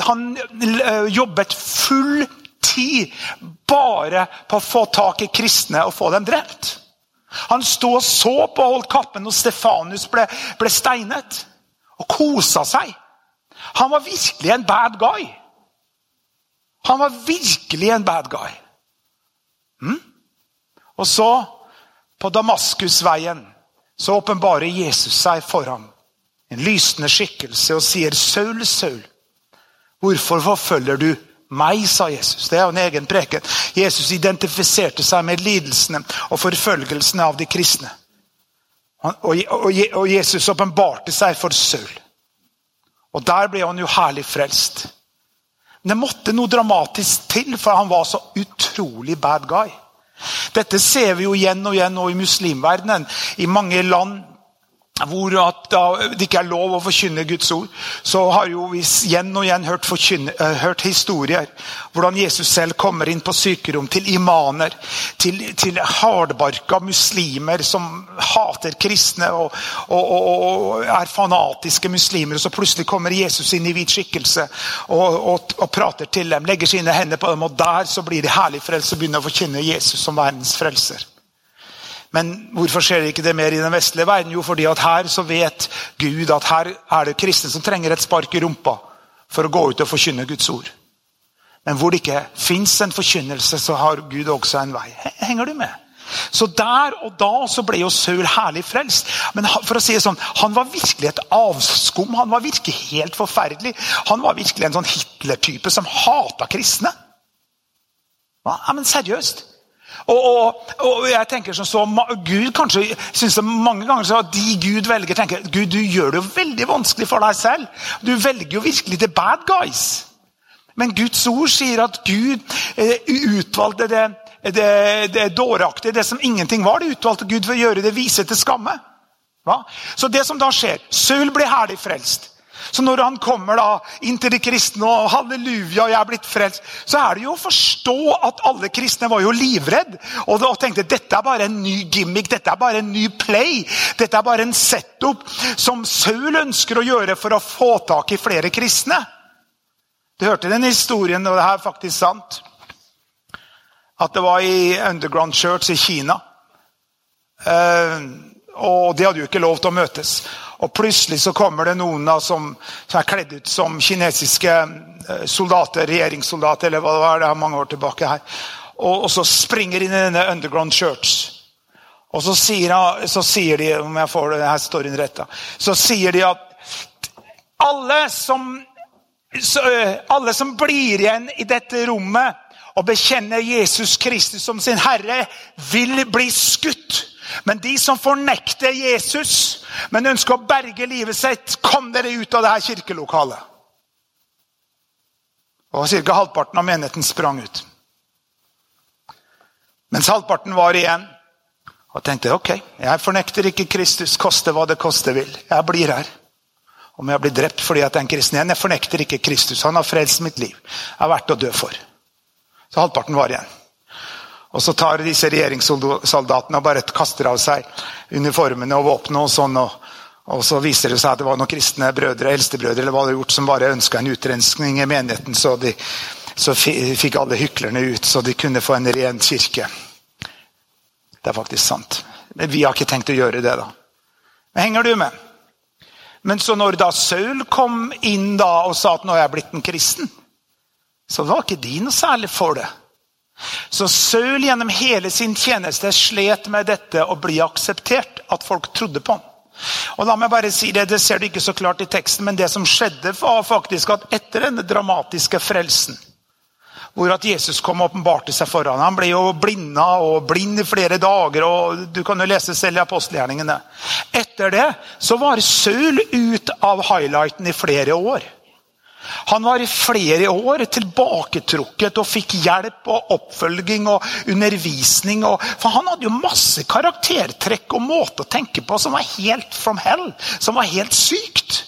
Han eh, jobbet full tid bare på å få tak i kristne og få dem drept. Han sto og så på og holdt kappen når Stefanus ble, ble steinet. Og kosa seg. Han var virkelig en bad guy. Han var virkelig en bad guy. Mm? Og så, på Damaskusveien, så åpenbarer Jesus seg for ham. En lysende skikkelse og sier, 'Saul, Saul, hvorfor forfølger du meg, sa Jesus. Det er jo en egen preken. Jesus identifiserte seg med lidelsene og forfølgelsene av de kristne. Og Jesus åpenbarte seg for Saul. Og der ble han jo herlig frelst. Men det måtte noe dramatisk til, for han var så utrolig bad guy. Dette ser vi jo igjen og igjen nå i muslimverdenen. I mange land hvor det ikke er lov å forkynne Guds ord, så har jo vi igjen og igjen hørt, uh, hørt, historier. Hvordan Jesus selv kommer inn på sykerom til imaner, til, til hardbarka muslimer som hater kristne og, og, og, og, er fanatiske muslimer. og Så plutselig kommer Jesus inn i hvit skikkelse og, prater til dem, legger sine hender på dem, og der så blir de herlig frelst og begynner å forkynne Jesus som verdens frelser. Men hvorfor skjer det ikke det mer i den vestlige verden? Jo, fordi at her så vet Gud at her er det kristne som trenger et spark i rumpa for å gå ut og forkynne Guds ord. Men hvor det ikke fins en forkynnelse, så har Gud også en vei. Henger du med? Så der og da så ble jo Saul herlig frelst. Men for å si det sånn, han var virkelig et avskum. Han var virkelig helt forferdelig. Han var virkelig en sånn Hitler-type som hata kristne. Ja, men seriøst. Og, og, og, jeg tenker sånn så, Gud kanskje synes det mange ganger så at de Gud velger, tenker Gud, du gjør det jo veldig vanskelig for deg selv. Du velger jo virkelig the bad guys. Men Guds ord sier at Gud eh, utvalgte det, det, det dåraktige, det som ingenting var. Det utvalgte Gud for å gjøre det vise til skamme. Hva? Så det som da skjer Saul blir herlig frelst. Så når han kommer da inn til de kristne og halleluja, jeg er blitt frelst, så er det jo å forstå at alle kristne var jo livredd og, og tenkte dette er bare en ny gimmick, dette er bare en ny play. Dette er bare en setup som Saul ønsker å gjøre for å få tak i flere kristne. Du hørte den historien, og det er faktisk sant. At det var i Underground Church i Kina. Uh, og de hadde jo ikke lov til å møtes. Og plutselig så kommer det noen da, som, som, er kledd ut som kinesiske eh, soldater, regjeringssoldater, eller hva det var, det er mange år tilbake her. Og, og så springer inn i denne underground church. Og så sier, så sier, de, om jeg får det her rett, da, så sier de at alle som, så, eh, alle som blir igjen i dette rommet og bekjenner Jesus Kristus som sin herre, vil bli skutt. Men de som fornekter Jesus, men ønsker å berge livet sitt, kom dere ut av dette kirkelokalet. Og Ca. halvparten av menigheten sprang ut. Mens halvparten var igjen og tenkte ok, jeg fornekter ikke Kristus, koste hva det koste vil. Jeg blir her. Om jeg blir drept fordi jeg er en kristen igjen. Jeg fornekter ikke Kristus. Han har frelst mitt liv. Jeg er verdt å dø for. Så halvparten var igjen. Og så tar disse regjeringssoldatene og bare kaster av seg uniformene og våpnene. Og sånn, og, og, så viser det seg at det var noen kristne brødre eldstebrødre eller hva det gjort, som bare ønska en utrenskning i menigheten. Så, de, så fikk alle hyklerne ut, så de kunne få en ren kirke. Det er faktisk sant. Men vi har ikke tenkt å gjøre det, da. Men henger du med? Men så når da Saul kom inn da og sa at nå er jeg blitt en kristen, så var ikke de noe særlig for det. Så Saul gjennom hele sin tjeneste slet med dette å bli akseptert, at folk trodde på ham. Og la meg bare si Det det ser du ikke så klart i teksten, men det som skjedde, var faktisk at etter denne dramatiske frelsen, hvor at Jesus kom og åpenbarte seg foran Han ble jo blinda og blind i flere dager. og Du kan jo lese selv i apostelgjerningene. Etter det så var Saul ut av highlighten i flere år. Han var i flere år tilbaketrukket og fikk hjelp og oppfølging og undervisning. Og, for han hadde jo masse karaktertrekk og måte å tenke på som var helt from hell. Som var helt sykt.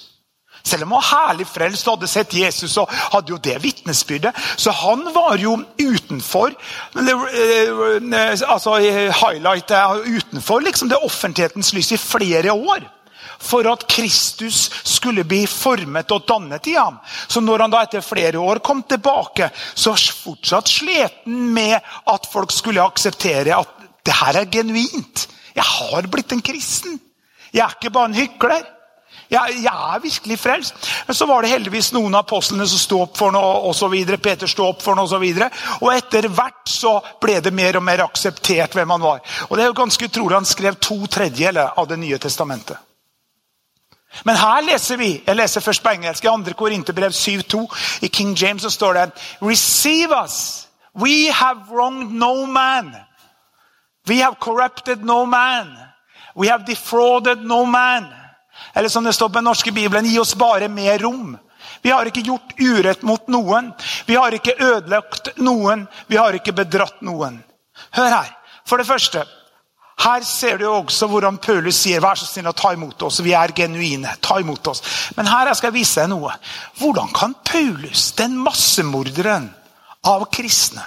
Selv om han var herlig frelst og hadde sett Jesus, og hadde jo det vitnesbyrdet. Så han var jo utenfor eh, altså highlight utenfor liksom det offentlighetens lys i flere år for at Kristus skulle bli formet og dannet i ham. Så når han da etter flere år kom tilbake, så fortsatt slet han med at folk skulle akseptere at det her er genuint. Jeg har blitt en kristen. Jeg er ikke bare en hykler. Jeg, jeg, er virkelig frelst. Men så var det heldigvis noen av apostlene som sto opp for noe, videre. Peter sto opp for noe, og så. Og etter hvert så ble det mer og mer akseptert hvem han var. Og det er jo ganske utrolig Han skrev to tredjedeler av Det nye testamentet. Men her leser vi jeg leser først på engelsk, i 2. Korinterbrev 7,2. I King James så står det Receive us. We have wronged no man. We have corrupted no man. We have defrauded no man. Eller som det står på den norske bibelen, gi oss bare mer rom. Vi har ikke gjort urett mot noen. Vi har ikke ødelagt noen. Vi har ikke bedratt noen. Hør her. For det første her ser du også hvordan Paulus sier vær så snill å ta imot oss. Vi er genuine. ta imot oss. Men her skal jeg vise deg noe. Hvordan kan Paulus, den massemorderen av kristne,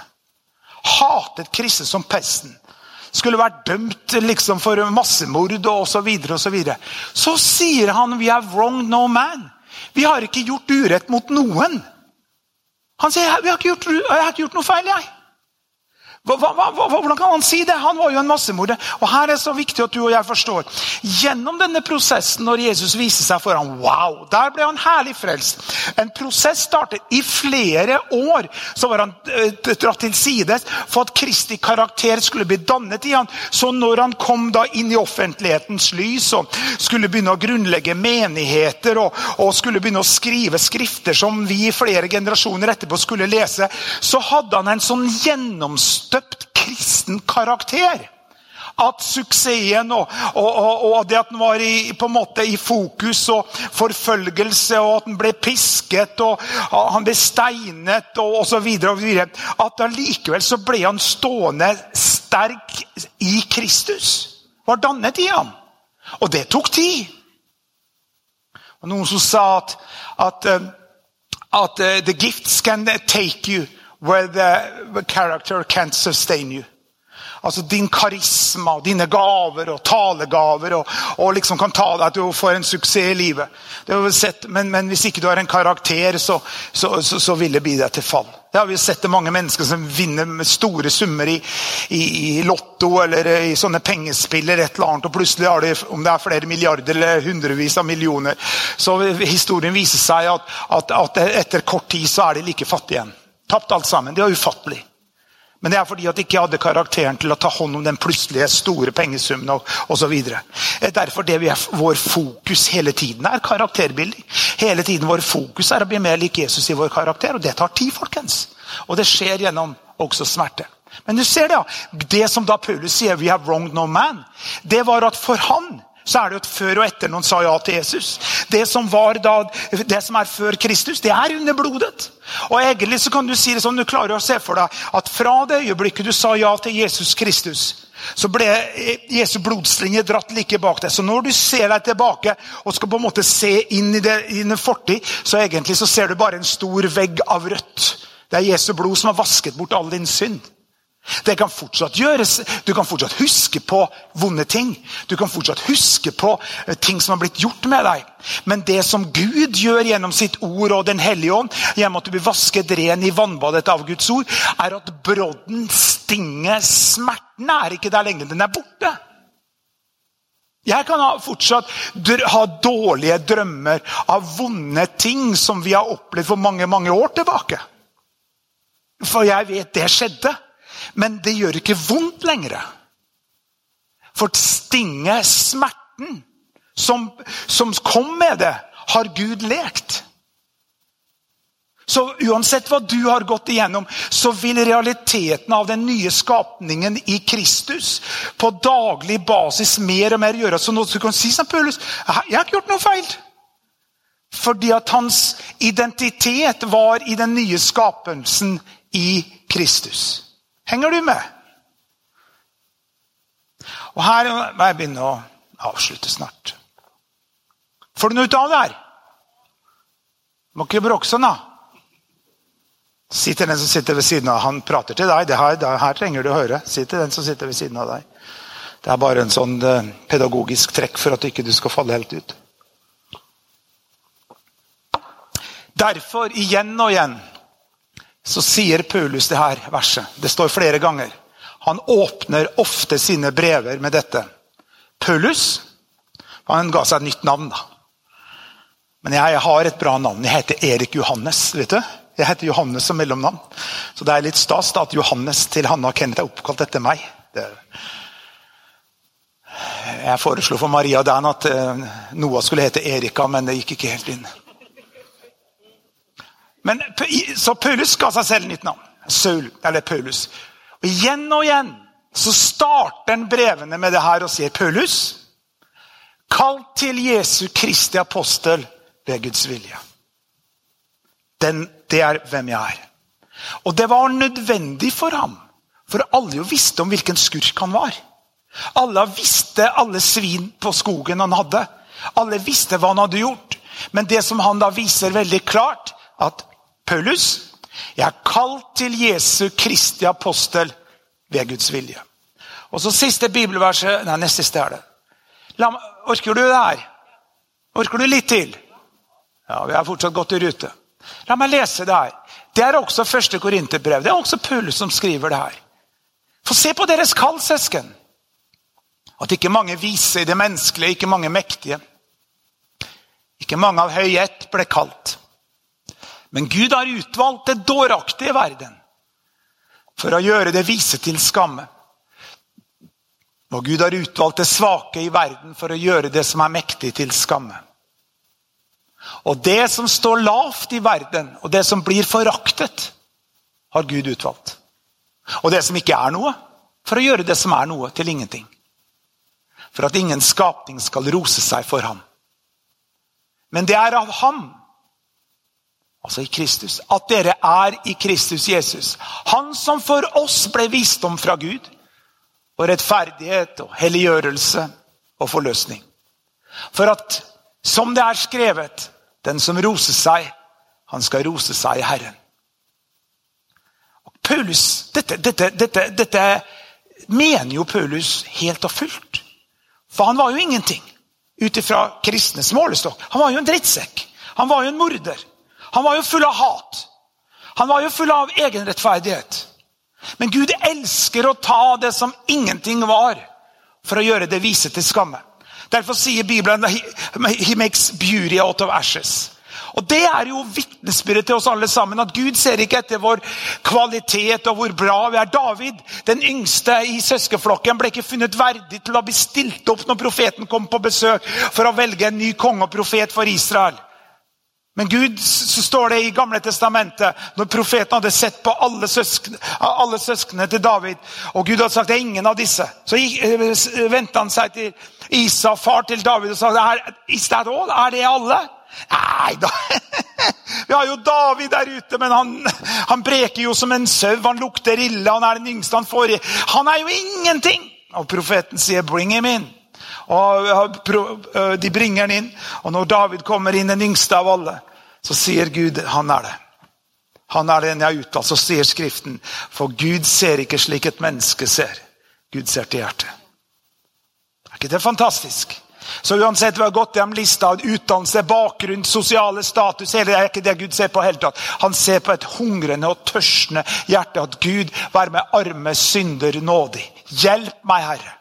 hatet kristne som pesten, skulle vært dømt liksom for massemord og osv., så, videre, og så, videre. så sier han 'we have wronged no man. Vi har ikke gjort urett mot noen. Han sier vi har ikke gjort, har ikke gjort noe feil. jeg. Hva, hva, hva, hvordan kan han si det? Han var jo en massemorder. Og her er det så viktig at du og jeg forstår. Gjennom denne prosessen, når Jesus viser seg for ham, wow, der ble han herlig frelst. En prosess startet i flere år. Så var han uh, dratt til side for at Kristi karakter skulle bli dannet i ham. Så når han kom da inn i offentlighetens lys og skulle begynne å grunnlegge menigheter og, og skulle begynne å skrive skrifter som vi i flere generasjoner etterpå skulle lese, så hadde han en sånn gjennomstøtt døpt kristen karakter. At suksessen og, og, og, og, det at den var i, på en måte i fokus, og forfølgelse, og at den ble pisket og han ble steinet og osv. At allikevel så ble han stående sterk i Kristus. Var dannet i ham. Og det tok tid. Og Noen som sa at, at, eh, at uh, the gifts can take you where the character can't sustain you. Altså din karisma og dine gaver og talegaver og, og liksom kan ta deg til å få en suksess i livet. Sett, men, men, hvis ikke du har en karakter, så, så, så, så vil det bli deg til fall. Det har vi sett det mange mennesker som vinner med store summer i, i, i Lotto eller i sånne pengespill eller et eller annet, og plutselig har de, om det er flere milliarder eller hundrevis av millioner, så historien viser seg at, at, at etter kort tid så er de like fattige igjen. Tapt alt sammen. Det var ufattelig. Men det er fordi at de ikke hadde karakteren til å ta hånd om den plutselige store pengesummen. så videre. Derfor det vi er, vår fokus hele tiden er karakterbilding. Hele tiden vår fokus er å bli mer lik Jesus i vår karakter. Og det tar tid, folkens. Og det skjer gjennom også smerte. Men du ser det, ja. Det som da Paulus sier 'we have wronged no man', det var at for han så er det jo et før og etter noen sa ja til Jesus. Det som, da, det som er før Kristus, det er under blodet. Og egentlig så kan Du si det sånn, du klarer å se for deg at fra det øyeblikket du sa ja til Jesus Kristus, så ble Jesu blodslinje dratt like bak deg. Så når du ser deg tilbake og skal på en måte se inn i, din fortid, så egentlig så ser du bare en stor vegg av rødt. Det er Jesu blod som har vasket bort all din synd. Det kan fortsatt gjøres. Du kan fortsatt huske på vonde ting. Du kan fortsatt huske på eh, ting som har blitt gjort med deg. Men det som Gud gjør gjennom sitt ord og Den hellige ånd, gjennom at du blir vasket ren i vannbadet av Guds ord, er at brodden, stinget, smerten er ikke der lenger. Den er borte. Jeg kan fortsatt ha dårlige drømmer av vonde ting som vi har opplevd for mange mange år tilbake. For jeg vet det skjedde. Men det gjør ikke vondt lenger. For stinget, smerten som, som kom med det, har Gud lekt. Så uansett hva du har gått igjennom, så vil realiteten av den nye skapningen i Kristus på daglig basis mer og mer gjøre så noe du kan si som Paulus jeg har ikke gjort noe feil. Fordi at hans identitet var i den nye skapelsen i Kristus. Henger du med? Og her må jeg begynne å avslutte snart. Får du noe ut av det her? Må ikke bråke sånn, da. Si til den som sitter ved siden av Han prater til deg. Det her, det her trenger du å høre. Si til den som sitter ved siden av deg. Det er bare en sånn eh, pedagogisk trekk for at du ikke skal falle helt ut. Derfor, igjen og igjen, så sier Paulus det her verset. Det står flere ganger. Han åpner ofte sine brever med dette. Paulus han ga seg et nytt navn. da. Men jeg har et bra navn. Jeg heter Erik Johannes. vet du? Jeg heter Johannes som mellomnavn. Så det er litt stas da, at Johannes til Hanna og Kenneth er oppkalt etter meg. Det... Jeg foreslo for Maria Dan at uh, Noah skulle hete Erika, men det gikk ikke helt inn. Men, så Paulus ga seg selv nytt navn. Saul, eller Paulus. Og Igjen og igjen så starter han brevene med det her og sier Paulus, kalt til Jesu Kristi apostel ved Guds vilje. Den, det er hvem jeg er. Og det var nødvendig for ham, for alle jo visste om hvilken skurk han var. Alle visste alle svin på skogen han hadde. Alle visste hva han hadde gjort. Men det som han da viser veldig klart, at Paulus jeg er kalt til Jesu Kristi apostel ved Guds vilje. Og så siste bibelverset Nei, neste siste er det. La, orker du det her? Orker du litt til? Ja, vi er fortsatt godt i rute. La meg lese det her. Det er også første Korinterbrev. Det er også Paulus som skriver det her. Få se på deres kall, søsken. At ikke mange vise i det menneskelige, ikke mange mektige. Ikke mange av høy ett ble kalt. Men Gud har utvalgt det dåraktige verden for å gjøre det vise til skamme. Og Gud har utvalgt det svake i verden for å gjøre det som er mektig, til skamme. Og det som står lavt i verden, og det som blir foraktet, har Gud utvalgt. Og det som ikke er noe, for å gjøre det som er noe, til ingenting. For at ingen skapning skal rose seg for ham. Men det er av ham, altså i Kristus, at dere er i Kristus Jesus. Han som for oss ble visdom fra Gud, og rettferdighet og helliggjørelse og forløsning. For at, som det er skrevet, den som roser seg, han skal rose seg i Herren. Og Paulus, dette, dette, dette, dette mener jo Paulus helt og fullt. For han var jo ingenting ut ifra kristnes målestokk. Han var jo en drittsekk. Han var jo en morder. Han var jo full av hat. Han var jo full av egenrettferdighet. Men Gud elsker å ta det som ingenting var, for å gjøre det vise til skamme. Derfor sier Bibelen he makes beauty out of ashes. Og Det er jo vitnesbyrdet til oss alle sammen, at Gud ser ikke etter vår kvalitet og hvor bra vi er. David, den yngste i søskenflokken, ble ikke funnet verdig til å bli stilt opp når profeten kom på besøk for å velge en ny konge og profet for Israel. Men Gud, så står det i Gamle testamentet, når profeten hadde sett på alle, søsken, alle søsknene til David, og Gud hadde sagt det er ingen av disse, så eh, vendte han seg til Isa, far til David, og sa Is that all? Er det alle? Nei da. Vi har jo David der ute, men han, han breker jo som en sau. Han lukter ille, han er den yngste han får i. Han er jo ingenting! Og profeten sier 'bring him in'. Og De bringer han inn, og når David kommer inn, den yngste av alle, så sier Gud han er det. Han er den jeg har uttalt. Så sier Skriften, for Gud ser ikke slik et menneske ser. Gud ser til hjertet. Er ikke det fantastisk? Så uansett hva godt gjennom lista, utdannelse, bakgrunn, sosiale status hele, er ikke det Gud ser på helt tatt. Han ser på et hungrende og tørstende hjerte. At Gud vær med arme synder nådig. Hjelp meg, Herre.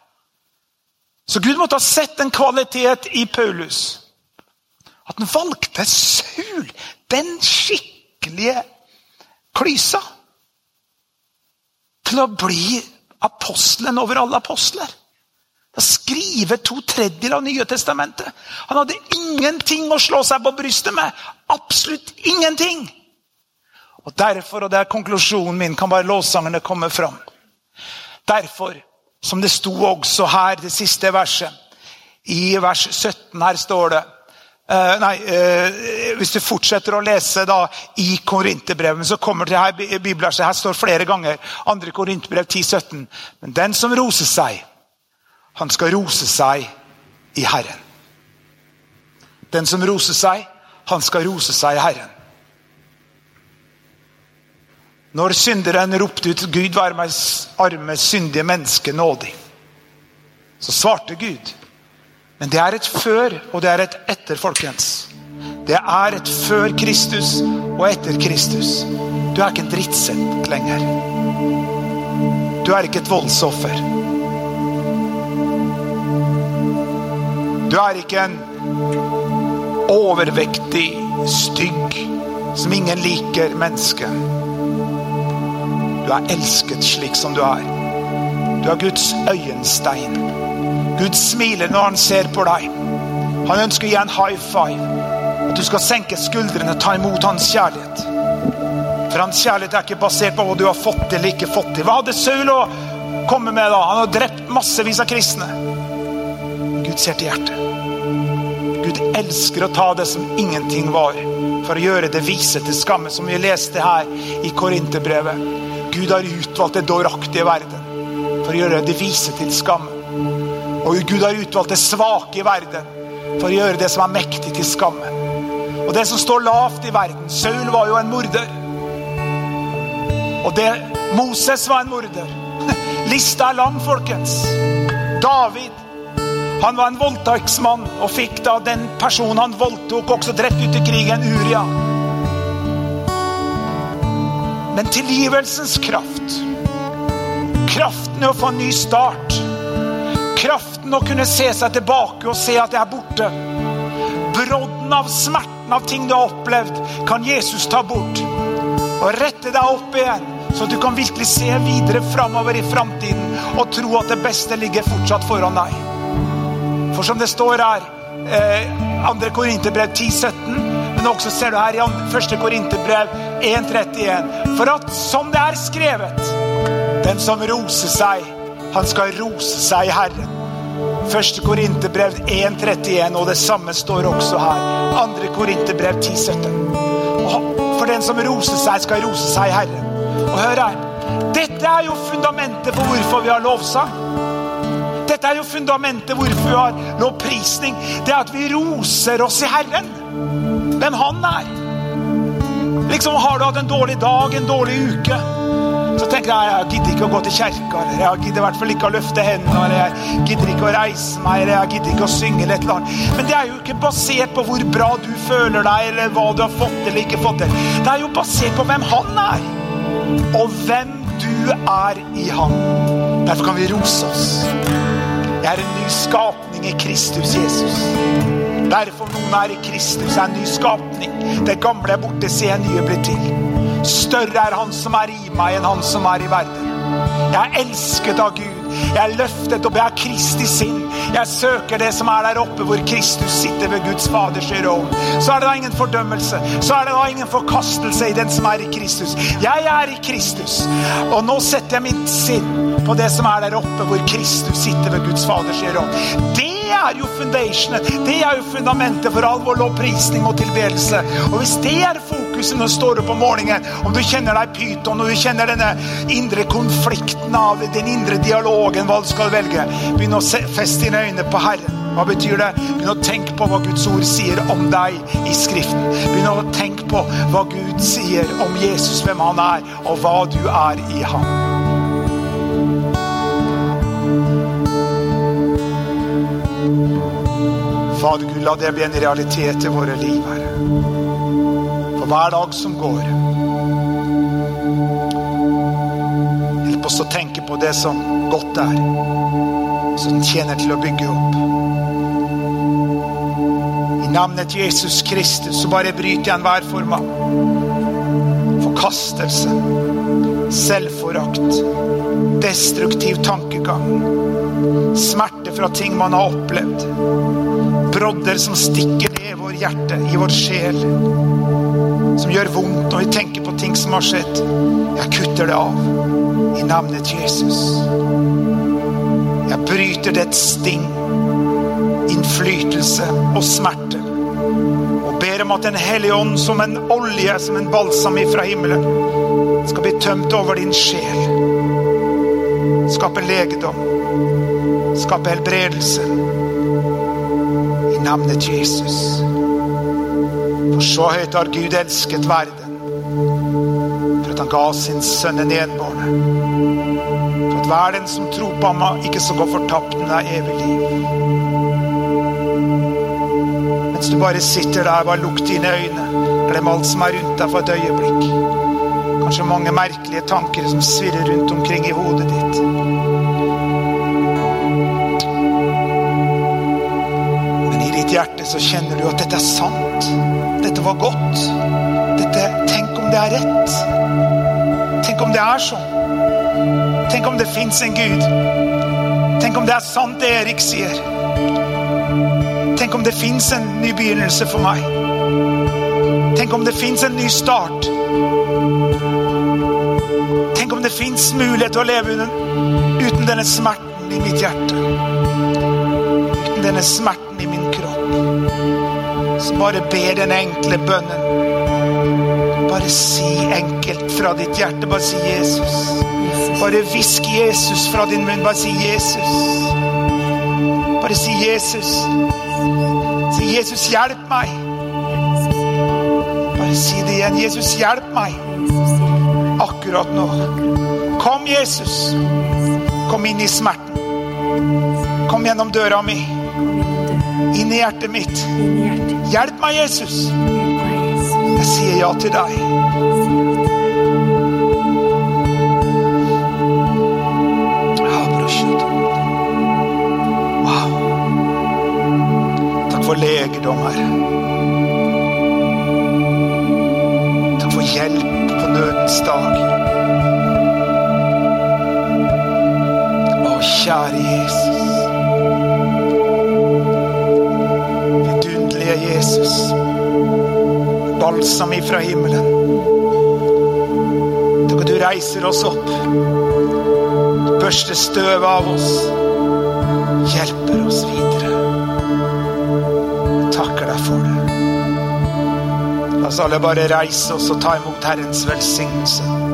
Så Gud måtte ha sett en kvalitet i Paulus. At han valgte Saul, den skikkelige klysa, til å bli apostelen over alle apostler. Å skrive to tredjedeler av Nye testamentet. Han hadde ingenting å slå seg på brystet med. Absolutt ingenting. Og Derfor, og det er konklusjonen min, kan bare lovsangerne komme fram. Derfor, som det sto også her, det siste verset, i vers 17, her står det Uh, nei, uh, Hvis du fortsetter å lese da i Korinterbrevet, så kommer det her bibelverset. Her står flere ganger. 2. Korinterbrev 10-17. Men den som roser seg, han skal rose seg i Herren. Den som roser seg, han skal rose seg i Herren. Når synderen ropte ut 'Gud vær meg arme, syndige menneske nådig', så svarte Gud. Men det er et før, og det er et etter, folkens. Det er et før Kristus og etter Kristus. Du er ikke en drittsekk lenger. Du er ikke et voldsoffer. Du er ikke en overvektig, stygg, som ingen liker menneske. Du er elsket slik som du er. Du er Guds øyenstein. Gud smiler når han ser på deg. Han ønsker å gi en high five. At du skal senke skuldrene og ta imot hans kjærlighet. For hans kjærlighet er ikke basert på hva du har fått til eller ikke fått til. Hva hadde Saul å komme med da? Han har drept massevis av kristne. Gud ser til hjertet. Gud elsker å ta det som ingenting var, for å gjøre det vise til skamme, som vi leste her i Korinterbrevet. Gud har utvalgt det dåraktige verden for å gjøre det vise til skamme. Og Gud har utvalgt det svake i verden for å gjøre det som er mektig, til skamme. Og det som står lavt i verden Saul var jo en morder. Og det Moses var en morder. Lista er lang, folkens. David han var en voldtektsmann og fikk da den personen han voldtok, også drept ut i krigen, Uria. Men tilgivelsens kraft, kraften i å få en ny start, kraften å kunne se seg tilbake og se at jeg er borte, brodden av smerten av ting du har opplevd, kan Jesus ta bort og rette deg opp igjen. Så du kan virkelig se videre framover i framtiden og tro at det beste ligger fortsatt foran deg. For som det står her, eh, 2. Korinterbrev 10-17, også ser du her i 1. Korinterbrev 1.31. For at som det er skrevet, den som roser seg, han skal rose seg i Herren. 1. Korinterbrev 1.31, og det samme står også her. 2. Korinterbrev 10-17. For den som roser seg, skal rose seg i Herren. Og hør her. Dette er jo fundamentet for hvorfor vi har lovsang. Dette er jo fundamentet hvorfor vi har lovprisning. Det er at vi roser oss i Herren. Hvem Han er. Liksom Har du hatt en dårlig dag, en dårlig uke, så tenker jeg jeg gidder ikke å gå til kjerka, eller jeg gidder i hvert fall ikke å løfte hendene, eller jeg gidder ikke å reise meg, eller jeg gidder ikke å synge, eller et eller annet. Men det er jo ikke basert på hvor bra du føler deg, eller hva du har fått eller ikke fått til. Det er jo basert på hvem Han er, og hvem du er i Han. Derfor kan vi rose oss. Jeg er en ny skapning i Kristus Jesus. Derfor noen er i Kristus, er en ny skapning. Det gamle er borte, se nye blir til. Større er Han som er i meg, enn Han som er i verden. Jeg er elsket av Gud. Jeg er løftet opp. Jeg er Kristi sinn. Jeg søker det som er der oppe, hvor Kristus sitter ved Guds Faders hånd. Så er det da ingen fordømmelse. Så er det da ingen forkastelse i den som er i Kristus. Jeg er i Kristus. Og nå setter jeg mitt sinn på det som er der oppe, hvor Kristus sitter ved Guds Faders råd. hånd. Er jo foundationet. Det er jo fundamentet for all vår lovprisning og tilbedelse. Og hvis det er fokuset når du står opp om morgenen, om du kjenner deg pyton, og du kjenner denne indre konflikten av den indre dialogen, hva du skal velge, begynn å feste dine øyne på Herren. Hva betyr det? Begynn å tenke på hva Guds ord sier om deg i Skriften. Begynn å tenke på hva Gud sier om Jesus, hvem han er, og hva du er i ham. Fader Gud, la det bli en realitet i våre liv, Herre. For hver dag som går. Hjelp oss å tenke på det som godt er, som tjener til å bygge opp. I navnet Jesus Kristus så bare bryter jeg enhver form av forkastelse, selvforakt destruktiv tankegang. Smerte fra ting man har opplevd. Brodder som stikker ned i vår hjerte, i vår sjel. Som gjør vondt når vi tenker på ting som har skjedd. Jeg kutter det av i navnet Jesus. Jeg bryter det sting, innflytelse og smerte. Og ber om at Den hellige ånd som en olje, som en balsam ifra himmelen, skal bli tømt over din sjel. Skape legedom. Skape helbredelse. Navnet Jesus. For så høyt har Gud elsket verden, for at han ga sin sønn en enbårne. For at hver den som tror på ham, ikke skal gå fortapt, men har evig liv. Mens du bare sitter der, bare lukk dine øyne. Glem alt som er rundt deg for et øyeblikk. Kanskje mange merkelige tanker som svirrer rundt omkring i hodet ditt. Hjerte så kjenner du at dette er sant. Dette var godt. Dette, tenk om det er rett. Tenk om det er sånn. Tenk om det fins en Gud. Tenk om det er sant det Erik sier. Tenk om det fins en ny begynnelse for meg. Tenk om det fins en ny start. Tenk om det fins mulighet til å leve uten, denne smerten i mitt hjerte. Uten denne smerten i min kropp. Så bare be den enkle bønnen. Bare si enkelt fra ditt hjerte. Bare si Jesus. Bare hvisk Jesus fra din munn. Bare si Jesus. Bare si Jesus. Si Jesus, hjelp meg. Bare si det igjen. Jesus, hjelp meg. Akkurat nå. Kom, Jesus. Kom inn i smerten. Gjennom døra mi. Inn i hjertet mitt. Hjelp meg, Jesus. Jeg sier ja til deg. Takk for legedom, Herre. Takk for hjelp på nødens dag. Jesus. Balsam ifra himmelen. Takk at du reiser oss opp. Du børster støvet av oss. Hjelper oss videre. Jeg takker deg for det. La oss alle bare reise oss og ta imot Herrens velsignelse.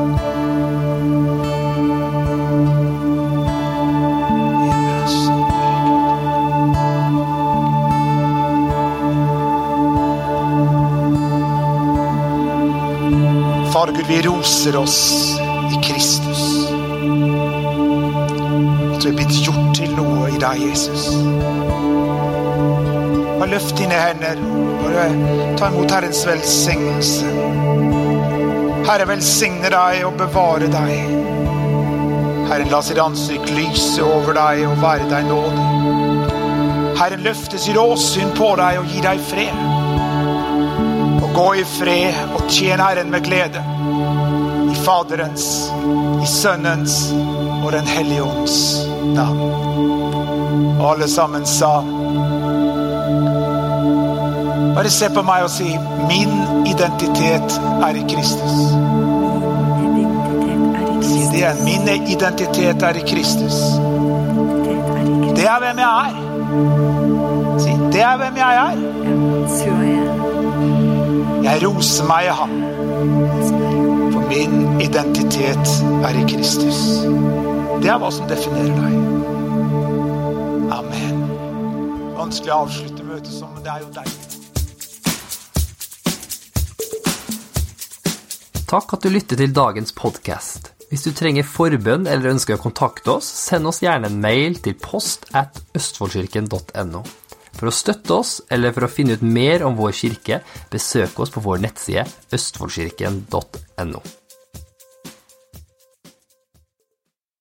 Vi roser oss i Kristus. At vi er blitt gjort til noe i deg, Jesus. Bare løft dine hender. Bare ta imot Herrens velsignelse. Herre velsigne deg og bevare deg. Herren la sitt ansikt lyse over deg og være deg nådig. Herren løfte sitt åsyn på deg og gi deg fred. Og gå i fred og tjene Herren med glede. Faderens, i Sønnens og Den hellige ånds navn. Og alle sammen sa Bare se på meg og si 'Min identitet er i Kristus'. Si det igjen. Min identitet er i Kristus. Det er hvem jeg er. Si 'Det er hvem jeg er'. Jeg roser meg i ham. Min identitet er i Kristus. Det er hva som definerer deg. Amen. Vanskelig å avslutte møtet sånn, men det er jo deilig. Takk at du lytter til dagens podkast. Hvis du trenger forbønn eller ønsker å kontakte oss, send oss gjerne en mail til post at østfoldkirken.no. For å støtte oss, eller for å finne ut mer om vår kirke, besøk oss på vår nettside østfoldkirken.no.